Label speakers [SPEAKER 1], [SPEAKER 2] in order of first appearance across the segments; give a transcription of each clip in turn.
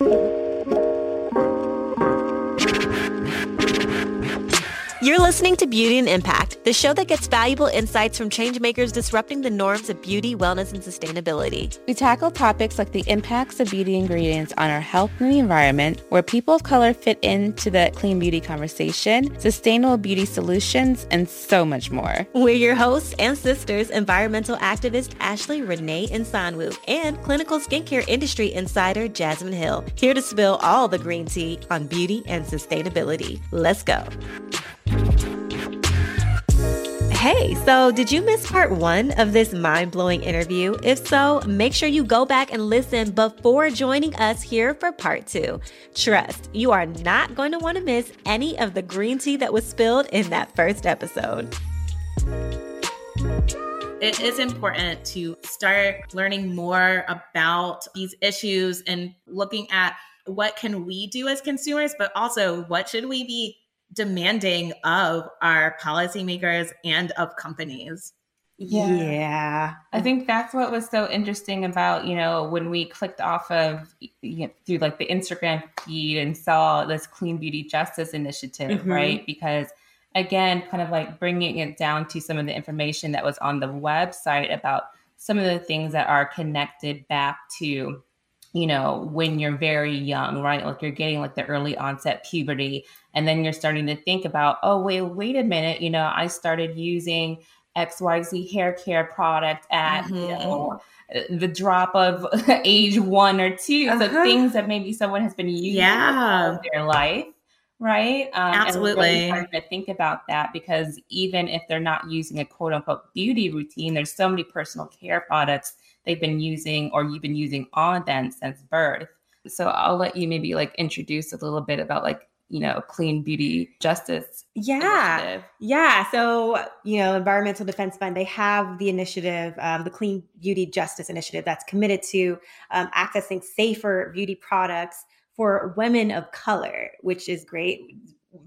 [SPEAKER 1] you. You're listening to Beauty and Impact, the show that gets valuable insights from changemakers disrupting the norms of beauty, wellness, and sustainability.
[SPEAKER 2] We tackle topics like the impacts of beauty ingredients on our health and the environment, where people of color fit into the clean beauty conversation, sustainable beauty solutions, and so much more.
[SPEAKER 1] We're your hosts and sisters, environmental activist Ashley Renne Nsonwu and clinical skincare industry insider Jasmine Hill, here to spill all the green tea on beauty and sustainability. Let's go. Hey, so did you miss part one of this mind blowing interview? If so, make sure you go back and listen before joining us here for part two. Trust, you are not going to want to miss any of the green tea that was spilled in that first episode.
[SPEAKER 3] It is important to start learning more about these issues and looking at what can we do as consumers, but also what should we be demanding of our policymakers and of companies.
[SPEAKER 2] Yeah. yeah. I think that's what was so interesting about, you know, when we clicked off of you know, through like the Instagram feed and saw this Clean Beauty Justice Initiative, mm-hmm. right? Because again, kind of like bringing it down to some of the information that was on the website about some of the things that are connected back to you know, when you're very young, right? Like you're getting like the early onset puberty. And then you're starting to think about, oh, wait, wait a minute. You know, I started using XYZ hair care product at, mm-hmm. you know, the drop of age one or 2 uh-huh. So things that maybe someone has been using yeah. their life. Right.
[SPEAKER 3] Um, Absolutely.
[SPEAKER 2] And really to think about that because even if they're not using a quote unquote beauty routine, there's so many personal care products they've been using or you've been using on them since birth. So I'll let you maybe like introduce a little bit about like you know clean beauty justice
[SPEAKER 4] yeah
[SPEAKER 2] initiative.
[SPEAKER 4] yeah so you know environmental defense fund they have the initiative um, the clean beauty justice initiative that's committed to um, accessing safer beauty products for women of color which is great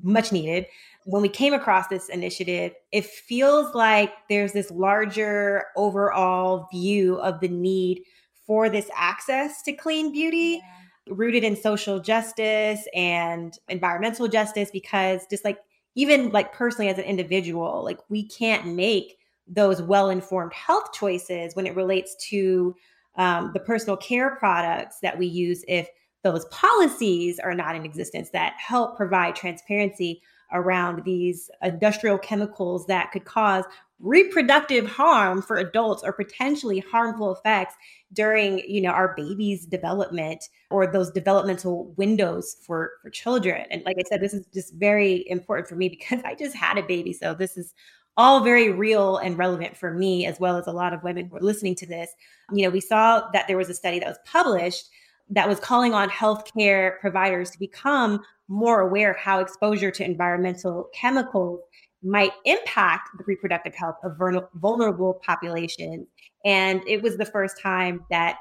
[SPEAKER 4] much needed when we came across this initiative, it feels like there's this larger overall view of the need for this access to clean beauty. Yeah. Rooted in social justice and environmental justice, because just like even like personally as an individual, like we can't make those well informed health choices when it relates to um, the personal care products that we use if those policies are not in existence that help provide transparency around these industrial chemicals that could cause reproductive harm for adults or potentially harmful effects during you know our baby's development or those developmental windows for for children. And like i said this is just very important for me because i just had a baby. So this is all very real and relevant for me as well as a lot of women who are listening to this. You know we saw that there was a study that was published that was calling on healthcare providers to become more aware of how exposure to environmental chemicals might impact the reproductive health of vulnerable populations. And it was the first time that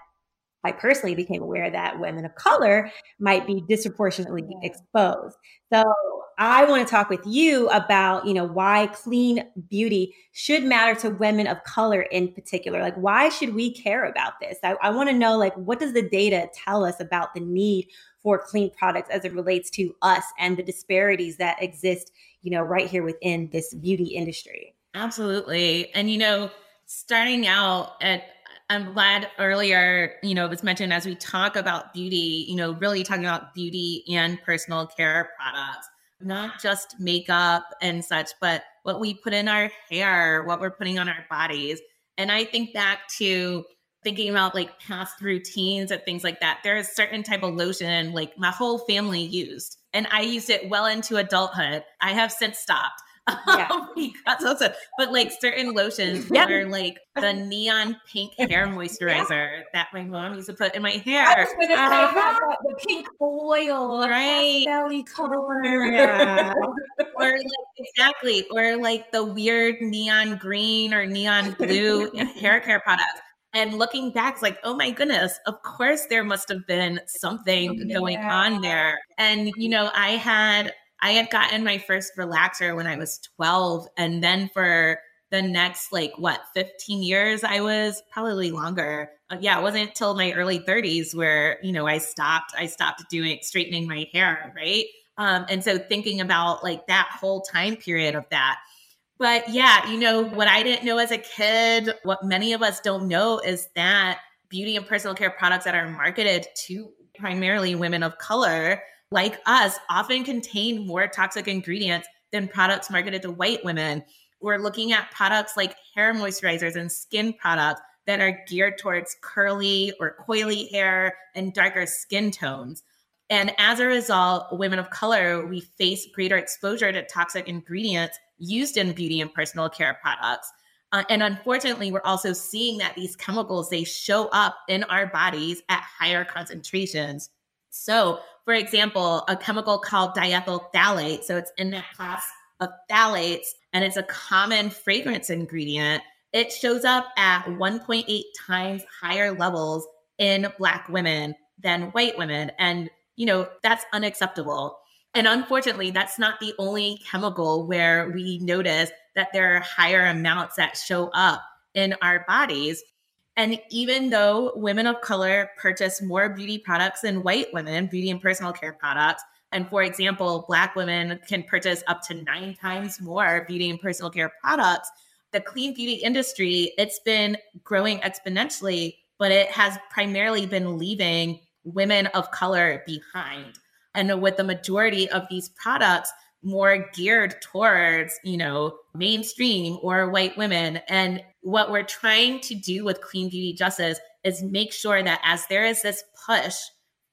[SPEAKER 4] I personally became aware that women of color might be disproportionately exposed. So I want to talk with you about, you know, why clean beauty should matter to women of color in particular. Like, why should we care about this? I, I want to know, like, what does the data tell us about the need for clean products as it relates to us and the disparities that exist, you know, right here within this beauty industry?
[SPEAKER 3] Absolutely. And, you know, starting out at I'm glad earlier, you know, it was mentioned as we talk about beauty, you know, really talking about beauty and personal care products, not just makeup and such, but what we put in our hair, what we're putting on our bodies. And I think back to thinking about like past routines and things like that. There's a certain type of lotion like my whole family used, and I used it well into adulthood. I have since stopped yeah. because it. But like certain lotions yep. were like the neon pink hair moisturizer yeah. that my mom used to put in my hair. I was gonna say ah.
[SPEAKER 4] that, the pink oil,
[SPEAKER 3] right?
[SPEAKER 4] Belly color.
[SPEAKER 3] Yeah. or like exactly, or like the weird neon green or neon blue hair care products. And looking back, it's like, oh my goodness, of course there must have been something yeah. going on there. And, you know, I had I had gotten my first relaxer when I was 12. And then for the next like what 15 years i was probably longer uh, yeah it wasn't until my early 30s where you know i stopped i stopped doing straightening my hair right um, and so thinking about like that whole time period of that but yeah you know what i didn't know as a kid what many of us don't know is that beauty and personal care products that are marketed to primarily women of color like us often contain more toxic ingredients than products marketed to white women we're looking at products like hair moisturizers and skin products that are geared towards curly or coily hair and darker skin tones. And as a result, women of color, we face greater exposure to toxic ingredients used in beauty and personal care products. Uh, and unfortunately, we're also seeing that these chemicals, they show up in our bodies at higher concentrations. So, for example, a chemical called diethyl phthalate, so it's in that class of phthalates, and it's a common fragrance ingredient, it shows up at 1.8 times higher levels in Black women than white women. And, you know, that's unacceptable. And unfortunately, that's not the only chemical where we notice that there are higher amounts that show up in our bodies. And even though women of color purchase more beauty products than white women, beauty and personal care products, and for example, Black women can purchase up to nine times more beauty and personal care products. The clean beauty industry, it's been growing exponentially, but it has primarily been leaving women of color behind. And with the majority of these products more geared towards, you know, mainstream or white women. And what we're trying to do with Clean Beauty Justice is make sure that as there is this push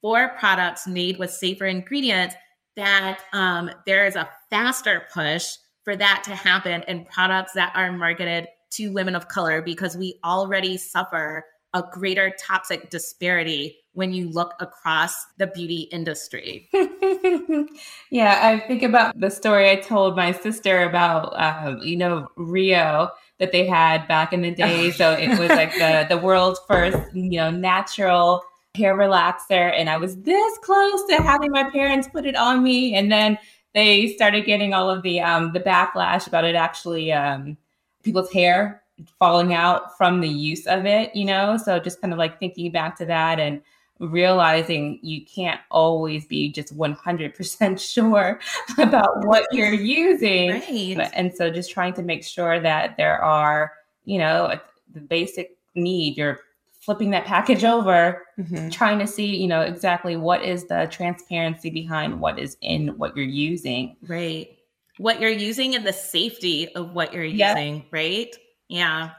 [SPEAKER 3] for products made with safer ingredients, that um, there is a faster push for that to happen in products that are marketed to women of color because we already suffer a greater toxic disparity when you look across the beauty industry.
[SPEAKER 2] yeah, I think about the story I told my sister about, um, you know, Rio that they had back in the day. so it was like the the world's first, you know, natural hair relaxer and I was this close to having my parents put it on me and then they started getting all of the um the backlash about it actually um people's hair falling out from the use of it, you know? So just kind of like thinking back to that and realizing you can't always be just 100% sure about what you're using. Right. And so just trying to make sure that there are, you know, the basic need, you're flipping that package over, mm-hmm. trying to see, you know, exactly what is the transparency behind what is in what you're using.
[SPEAKER 3] Right. What you're using and the safety of what you're using, right? Yeah.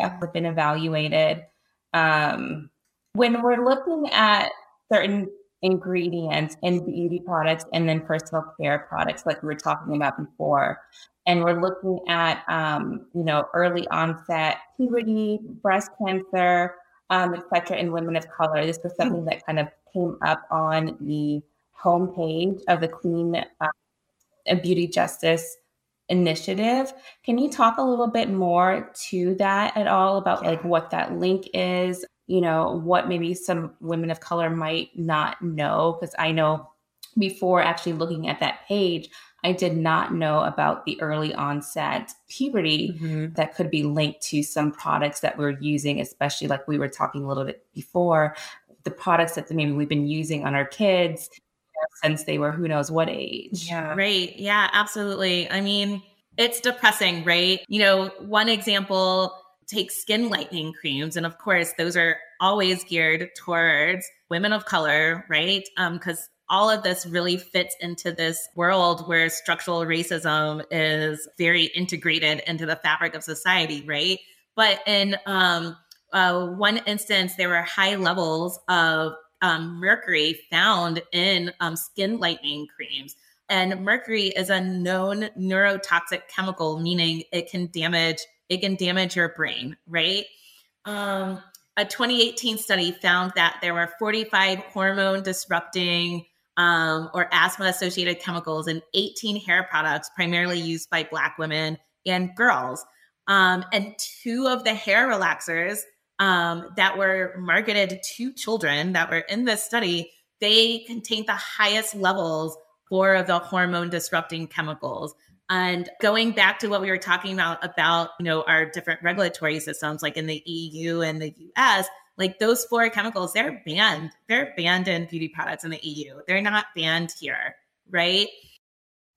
[SPEAKER 2] Yeah, been evaluated. Um, when we're looking at certain ingredients in beauty products and then personal care products, like we were talking about before, and we're looking at, um, you know, early onset puberty, breast cancer, um, etc., in women of color. This was something that kind of came up on the homepage of the Clean uh, Beauty Justice initiative. Can you talk a little bit more to that at all about like what that link is? You know, what maybe some women of color might not know? Because I know before actually looking at that page, I did not know about the early onset puberty mm-hmm. that could be linked to some products that we're using, especially like we were talking a little bit before, the products that maybe we've been using on our kids since they were who knows what age.
[SPEAKER 3] Yeah. Right. Yeah, absolutely. I mean, it's depressing, right? You know, one example take skin lightening creams and of course those are always geared towards women of color right um because all of this really fits into this world where structural racism is very integrated into the fabric of society, right? But in um, uh, one instance, there were high levels of um, mercury found in um, skin lightening creams. And mercury is a known neurotoxic chemical, meaning it can damage it can damage your brain, right? Um, a 2018 study found that there were 45 hormone disrupting um, or asthma associated chemicals in 18 hair products, primarily used by Black women and girls. Um, and two of the hair relaxers um, that were marketed to children that were in this study, they contained the highest levels for the hormone disrupting chemicals. And going back to what we were talking about about, you know, our different regulatory systems like in the EU and the US, like those four chemicals, they're banned. They're banned in beauty products in the EU. They're not banned here, right?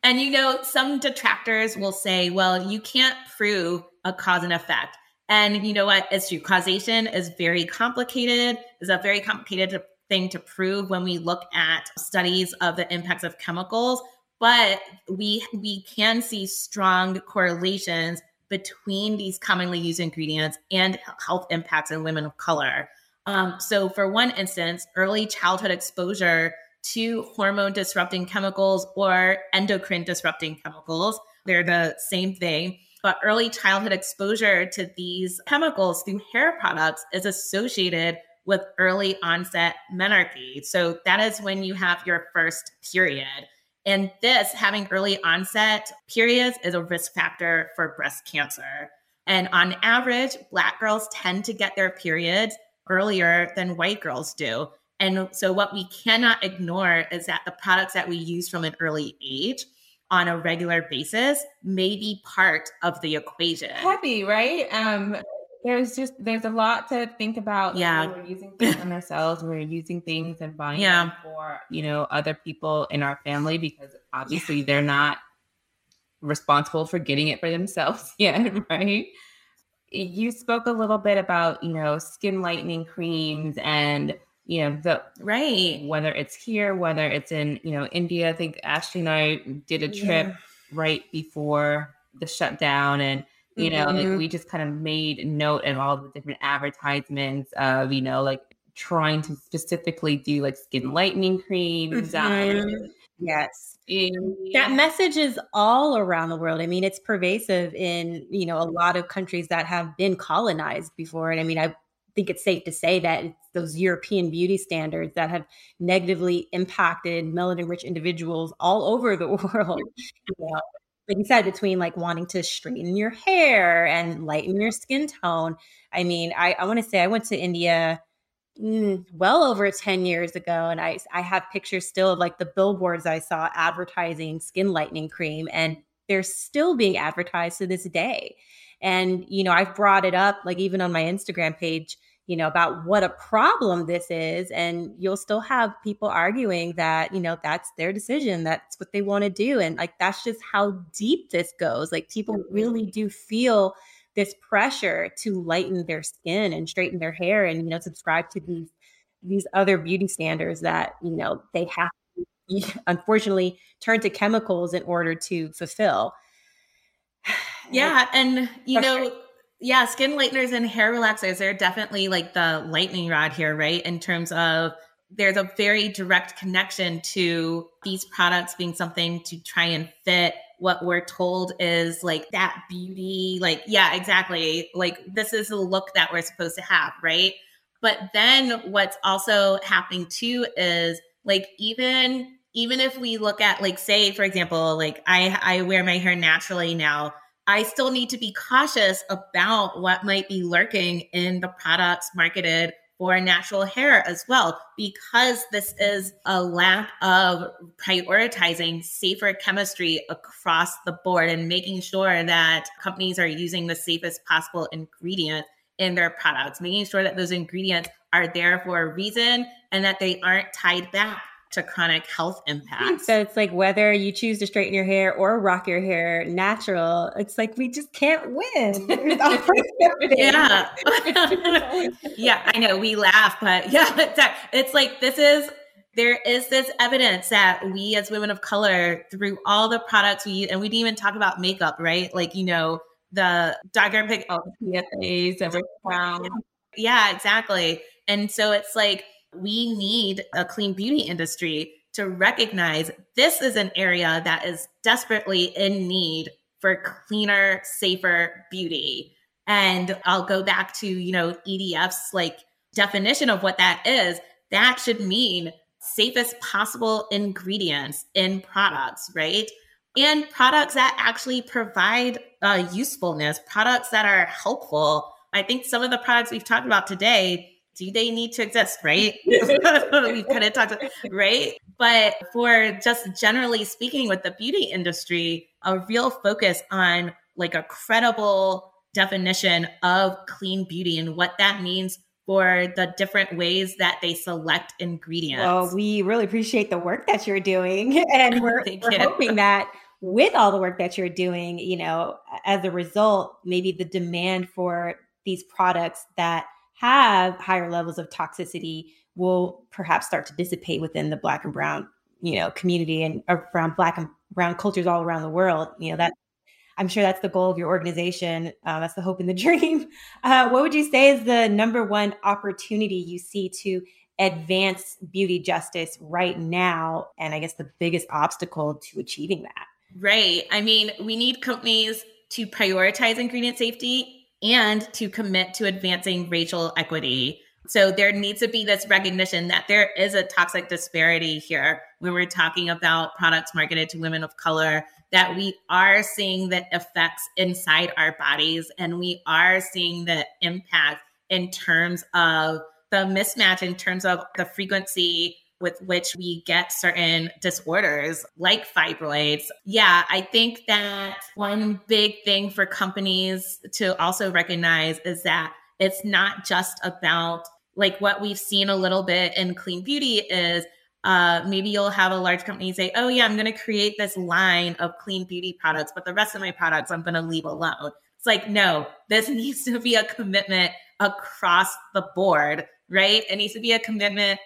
[SPEAKER 3] And you know, some detractors will say, well, you can't prove a cause and effect. And you know what? It's true. Causation is very complicated, is a very complicated thing to prove when we look at studies of the impacts of chemicals. But we we can see strong correlations between these commonly used ingredients and health impacts in women of color. Um, so, for one instance, early childhood exposure to hormone disrupting chemicals or endocrine disrupting chemicals, they're the same thing. But early childhood exposure to these chemicals through hair products is associated with early onset menarche. So, that is when you have your first period. And this, having early onset periods, is a risk factor for breast cancer. And on average, Black girls tend to get their periods earlier than white girls do. And so, what we cannot ignore is that the products that we use from an early age on a regular basis may be part of the equation.
[SPEAKER 2] Happy, right? Um, there's just there's a lot to think about.
[SPEAKER 3] Yeah,
[SPEAKER 2] we're using things on ourselves. We're using things and buying
[SPEAKER 3] yeah.
[SPEAKER 2] them for you know other people in our family because obviously yeah. they're not responsible for getting it for themselves yet, right? You spoke a little bit about you know skin lightening creams and you know the
[SPEAKER 3] right
[SPEAKER 2] whether it's here whether it's in you know india i think ashley and i did a trip yeah. right before the shutdown and you know mm-hmm. like we just kind of made note of all the different advertisements of you know like trying to specifically do like skin lightening creams
[SPEAKER 4] mm-hmm. yes that message is all around the world i mean it's pervasive in you know a lot of countries that have been colonized before and i mean i think it's safe to say that it's those european beauty standards that have negatively impacted melanin rich individuals all over the world you know like you said, between like wanting to straighten your hair and lighten your skin tone. I mean, I, I want to say I went to India mm, well over 10 years ago, and I, I have pictures still of like the billboards I saw advertising skin lightening cream, and they're still being advertised to this day. And, you know, I've brought it up like even on my Instagram page you know, about what a problem this is. And you'll still have people arguing that, you know, that's their decision. That's what they want to do. And like, that's just how deep this goes. Like, people mm-hmm. really do feel this pressure to lighten their skin and straighten their hair and, you know, subscribe to these, these other beauty standards that, you know, they have to, unfortunately turn to chemicals in order to fulfill.
[SPEAKER 3] Yeah. And, you know, yeah, skin lighteners and hair relaxers, they're definitely like the lightning rod here, right? In terms of there's a very direct connection to these products being something to try and fit what we're told is like that beauty, like, yeah, exactly. Like, this is the look that we're supposed to have, right? But then what's also happening too is like, even even if we look at like say for example like i i wear my hair naturally now I still need to be cautious about what might be lurking in the products marketed for natural hair as well, because this is a lack of prioritizing safer chemistry across the board and making sure that companies are using the safest possible ingredient in their products, making sure that those ingredients are there for a reason and that they aren't tied back to chronic health impacts.
[SPEAKER 4] So it's like whether you choose to straighten your hair or rock your hair natural, it's like we just can't win.
[SPEAKER 3] yeah. yeah, I know we laugh, but yeah, it's, it's like this is there is this evidence that we as women of color through all the products we use, and we didn't even talk about makeup, right? Like, you know, the darker pick oh, PFAs, crown. Yeah, exactly. And so it's like we need a clean beauty industry to recognize this is an area that is desperately in need for cleaner, safer beauty. And I'll go back to, you know, EDF's like definition of what that is. That should mean safest possible ingredients in products, right? And products that actually provide uh, usefulness, products that are helpful. I think some of the products we've talked about today do they need to exist, right? we kind of talked, right? But for just generally speaking with the beauty industry, a real focus on like a credible definition of clean beauty and what that means for the different ways that they select ingredients.
[SPEAKER 4] Well, we really appreciate the work that you're doing. And we're, we're hoping that with all the work that you're doing, you know, as a result, maybe the demand for these products that have higher levels of toxicity will perhaps start to dissipate within the black and brown, you know, community and around black and brown cultures all around the world. You know, that I'm sure that's the goal of your organization. Uh, that's the hope and the dream. Uh, what would you say is the number one opportunity you see to advance beauty justice right now? And I guess the biggest obstacle to achieving that?
[SPEAKER 3] Right. I mean, we need companies to prioritize ingredient safety and to commit to advancing racial equity. So there needs to be this recognition that there is a toxic disparity here when we're talking about products marketed to women of color, that we are seeing the effects inside our bodies and we are seeing the impact in terms of the mismatch in terms of the frequency with which we get certain disorders like fibroids. Yeah, I think that one big thing for companies to also recognize is that it's not just about like what we've seen a little bit in clean beauty is uh, maybe you'll have a large company say, oh, yeah, I'm going to create this line of clean beauty products, but the rest of my products I'm going to leave alone. It's like, no, this needs to be a commitment across the board, right? It needs to be a commitment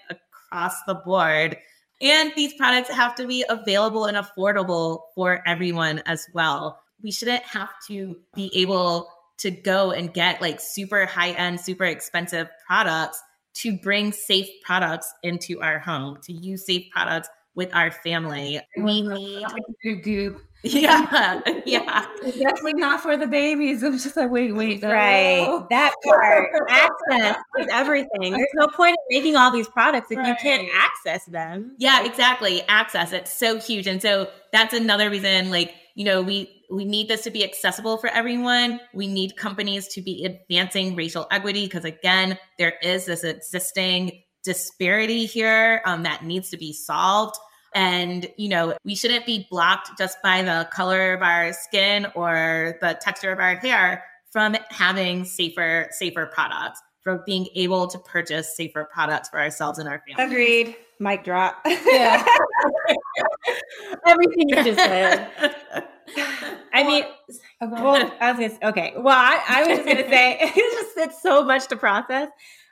[SPEAKER 3] across the board. And these products have to be available and affordable for everyone as well. We shouldn't have to be able to go and get like super high end, super expensive products to bring safe products into our home, to use safe products with our family. We need to do
[SPEAKER 2] goop.
[SPEAKER 3] Yeah, yeah.
[SPEAKER 2] Definitely not for the babies. I'm just like, wait, wait,
[SPEAKER 4] no. right? That part, access is everything. There's no point in making all these products if right. you can't access them.
[SPEAKER 3] Yeah, exactly. Access. It's so huge, and so that's another reason. Like, you know, we we need this to be accessible for everyone. We need companies to be advancing racial equity because, again, there is this existing disparity here um, that needs to be solved. And, you know, we shouldn't be blocked just by the color of our skin or the texture of our hair from having safer, safer products, from being able to purchase safer products for ourselves and our families.
[SPEAKER 4] Agreed. Mic drop. Yeah. Everything you just said. I mean, well, I was gonna okay. Well, I, I was just gonna say it's just it's so much to process.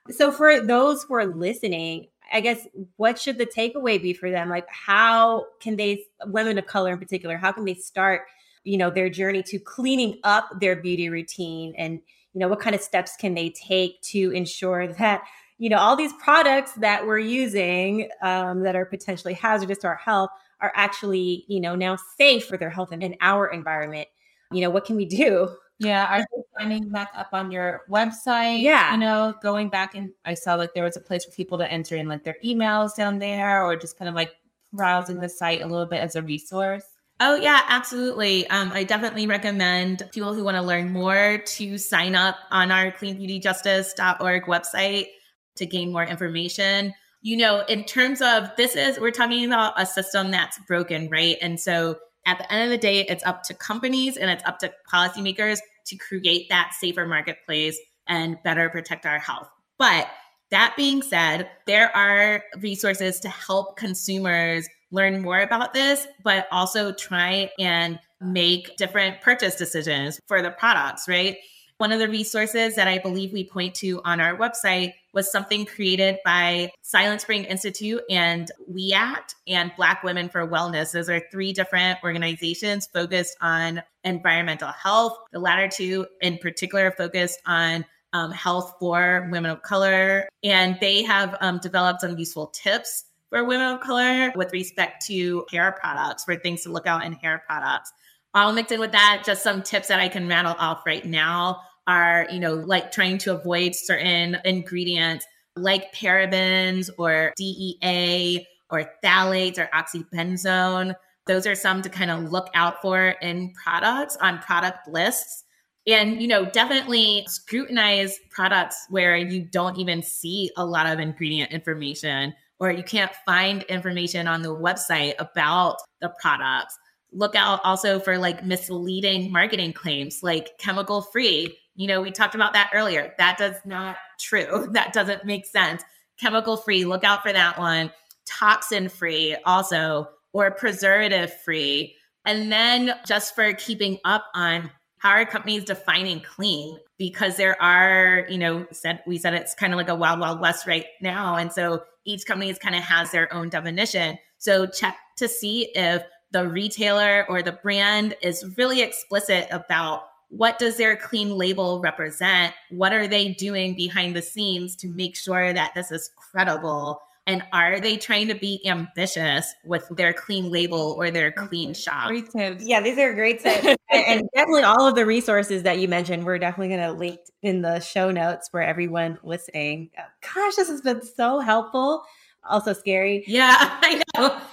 [SPEAKER 4] So for those who are listening, I guess what should the takeaway be for them? Like, how can they, women of color in particular, how can they start, you know, their journey to cleaning up their beauty routine? And, you know, what kind of steps can they take to ensure that, you know, all these products that we're using um, that are potentially hazardous to our health are actually, you know, now safe for their health and in our environment? You know, what can we do?
[SPEAKER 2] Yeah, are you signing back up on your website?
[SPEAKER 4] Yeah.
[SPEAKER 2] You know, going back and I saw like there was a place for people to enter in like their emails down there or just kind of like browsing the site a little bit as a resource.
[SPEAKER 3] Oh yeah, absolutely. Um, I definitely recommend people who want to learn more to sign up on our cleanbeautyjustice.org website to gain more information. You know, in terms of this is we're talking about a system that's broken, right? And so at the end of the day, it's up to companies and it's up to policymakers to create that safer marketplace and better protect our health. But that being said, there are resources to help consumers learn more about this, but also try and make different purchase decisions for the products, right? One of the resources that I believe we point to on our website was something created by Silent Spring Institute and We Act and Black Women for Wellness. Those are three different organizations focused on environmental health. The latter two, in particular, focused on um, health for women of color. And they have um, developed some useful tips for women of color with respect to hair products, for things to look out in hair products. I'll mix in with that just some tips that I can rattle off right now are, you know, like trying to avoid certain ingredients like parabens or DEA or phthalates or oxybenzone. Those are some to kind of look out for in products on product lists. And, you know, definitely scrutinize products where you don't even see a lot of ingredient information or you can't find information on the website about the products. Look out also for like misleading marketing claims like chemical free. You know, we talked about that earlier. That does not true. That doesn't make sense. Chemical free, look out for that one. Toxin free also or preservative free. And then just for keeping up on how are companies defining clean? Because there are, you know, said we said it's kind of like a wild, wild west right now. And so each company kind of has their own definition. So check to see if the retailer or the brand is really explicit about what does their clean label represent? What are they doing behind the scenes to make sure that this is credible? And are they trying to be ambitious with their clean label or their clean shop?
[SPEAKER 2] Great tips.
[SPEAKER 4] Yeah, these are great tips. and, and definitely all of the resources that you mentioned, we're definitely going to link in the show notes for everyone listening. Gosh, this has been so helpful. Also scary.
[SPEAKER 3] Yeah, I know that's how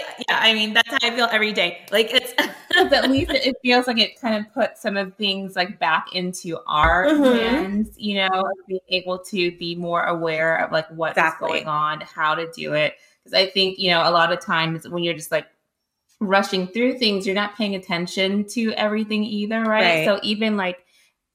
[SPEAKER 3] I yeah, I mean that's how I feel every day. Like it's
[SPEAKER 2] but at least it, feels like it kind of puts some of things like back into our mm-hmm. hands, you know, being able to be more aware of like what's exactly. going on, how to do it. Because I think, you know, a lot of times when you're just like rushing through things, you're not paying attention to everything either, right? right. So even like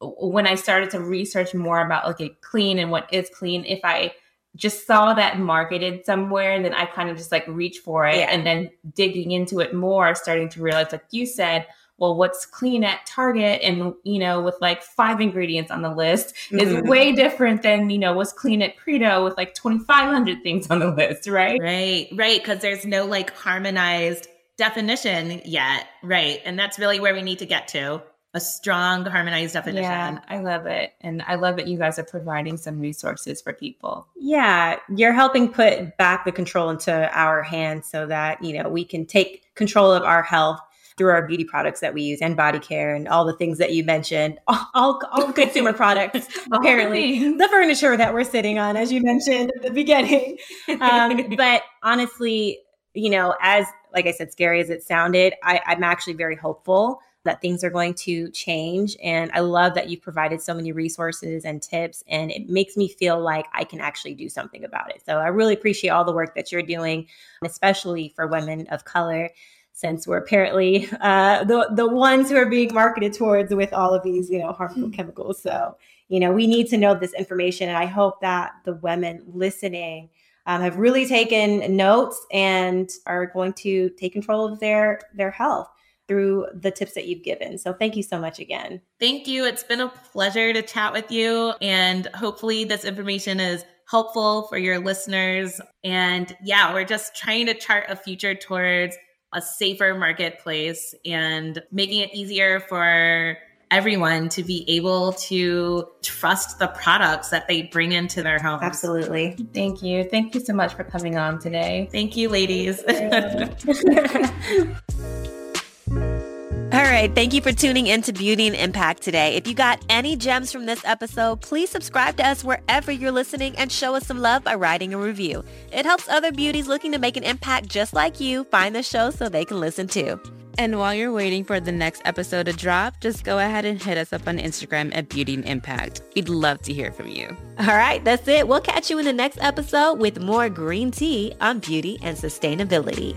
[SPEAKER 2] when I started to research more about like a clean and what is clean, if I just saw that marketed somewhere and then I kind of just like reach for it yeah. and then digging into it more, starting to realize, like you said, well, what's clean at Target and, you know, with like five ingredients on the list mm-hmm. is way different than, you know, what's clean at Credo with like 2,500 things on the list, right?
[SPEAKER 3] Right, right. Cause there's no like harmonized definition yet. Right. And that's really where we need to get to a strong harmonized definition. Yeah,
[SPEAKER 2] I love it. And I love that you guys are providing some resources for people.
[SPEAKER 4] Yeah, you're helping put back the control into our hands so that, you know, we can take control of our health through our beauty products that we use and body care and all the things that you mentioned, all, all, all consumer products, apparently, the furniture that we're sitting on, as you mentioned at the beginning. Um, but honestly, you know, as like I said, scary as it sounded, I, I'm actually very hopeful that things are going to change. And I love that you've provided so many resources and tips, and it makes me feel like I can actually do something about it. So I really appreciate all the work that you're doing, especially for women of color. Since we're apparently uh, the the ones who are being marketed towards with all of these, you know, harmful hmm. chemicals. So, you know, we need to know this information, and I hope that the women listening um, have really taken notes and are going to take control of their their health through the tips that you've given. So thank you so much again.
[SPEAKER 3] Thank you. It's been a pleasure to chat with you. And hopefully, this information is helpful for your listeners. And yeah, we're just trying to chart a future towards a safer marketplace and making it easier for everyone to be able to trust the products that they bring into their home.
[SPEAKER 4] Absolutely.
[SPEAKER 2] Thank you. Thank you so much for coming on today.
[SPEAKER 3] Thank you, ladies.
[SPEAKER 1] All right. Thank you for tuning in to Beauty and Impact today. If you got any gems from this episode, please subscribe to us wherever you're listening and show us some love by writing a review. It helps other beauties looking to make an impact just like you find the show so they can listen too.
[SPEAKER 5] And while you're waiting for the next episode to drop, just go ahead and hit us up on Instagram at Beauty and Impact. We'd love to hear from you.
[SPEAKER 1] All right, that's it. We'll catch you in the next episode with more green tea on beauty and sustainability.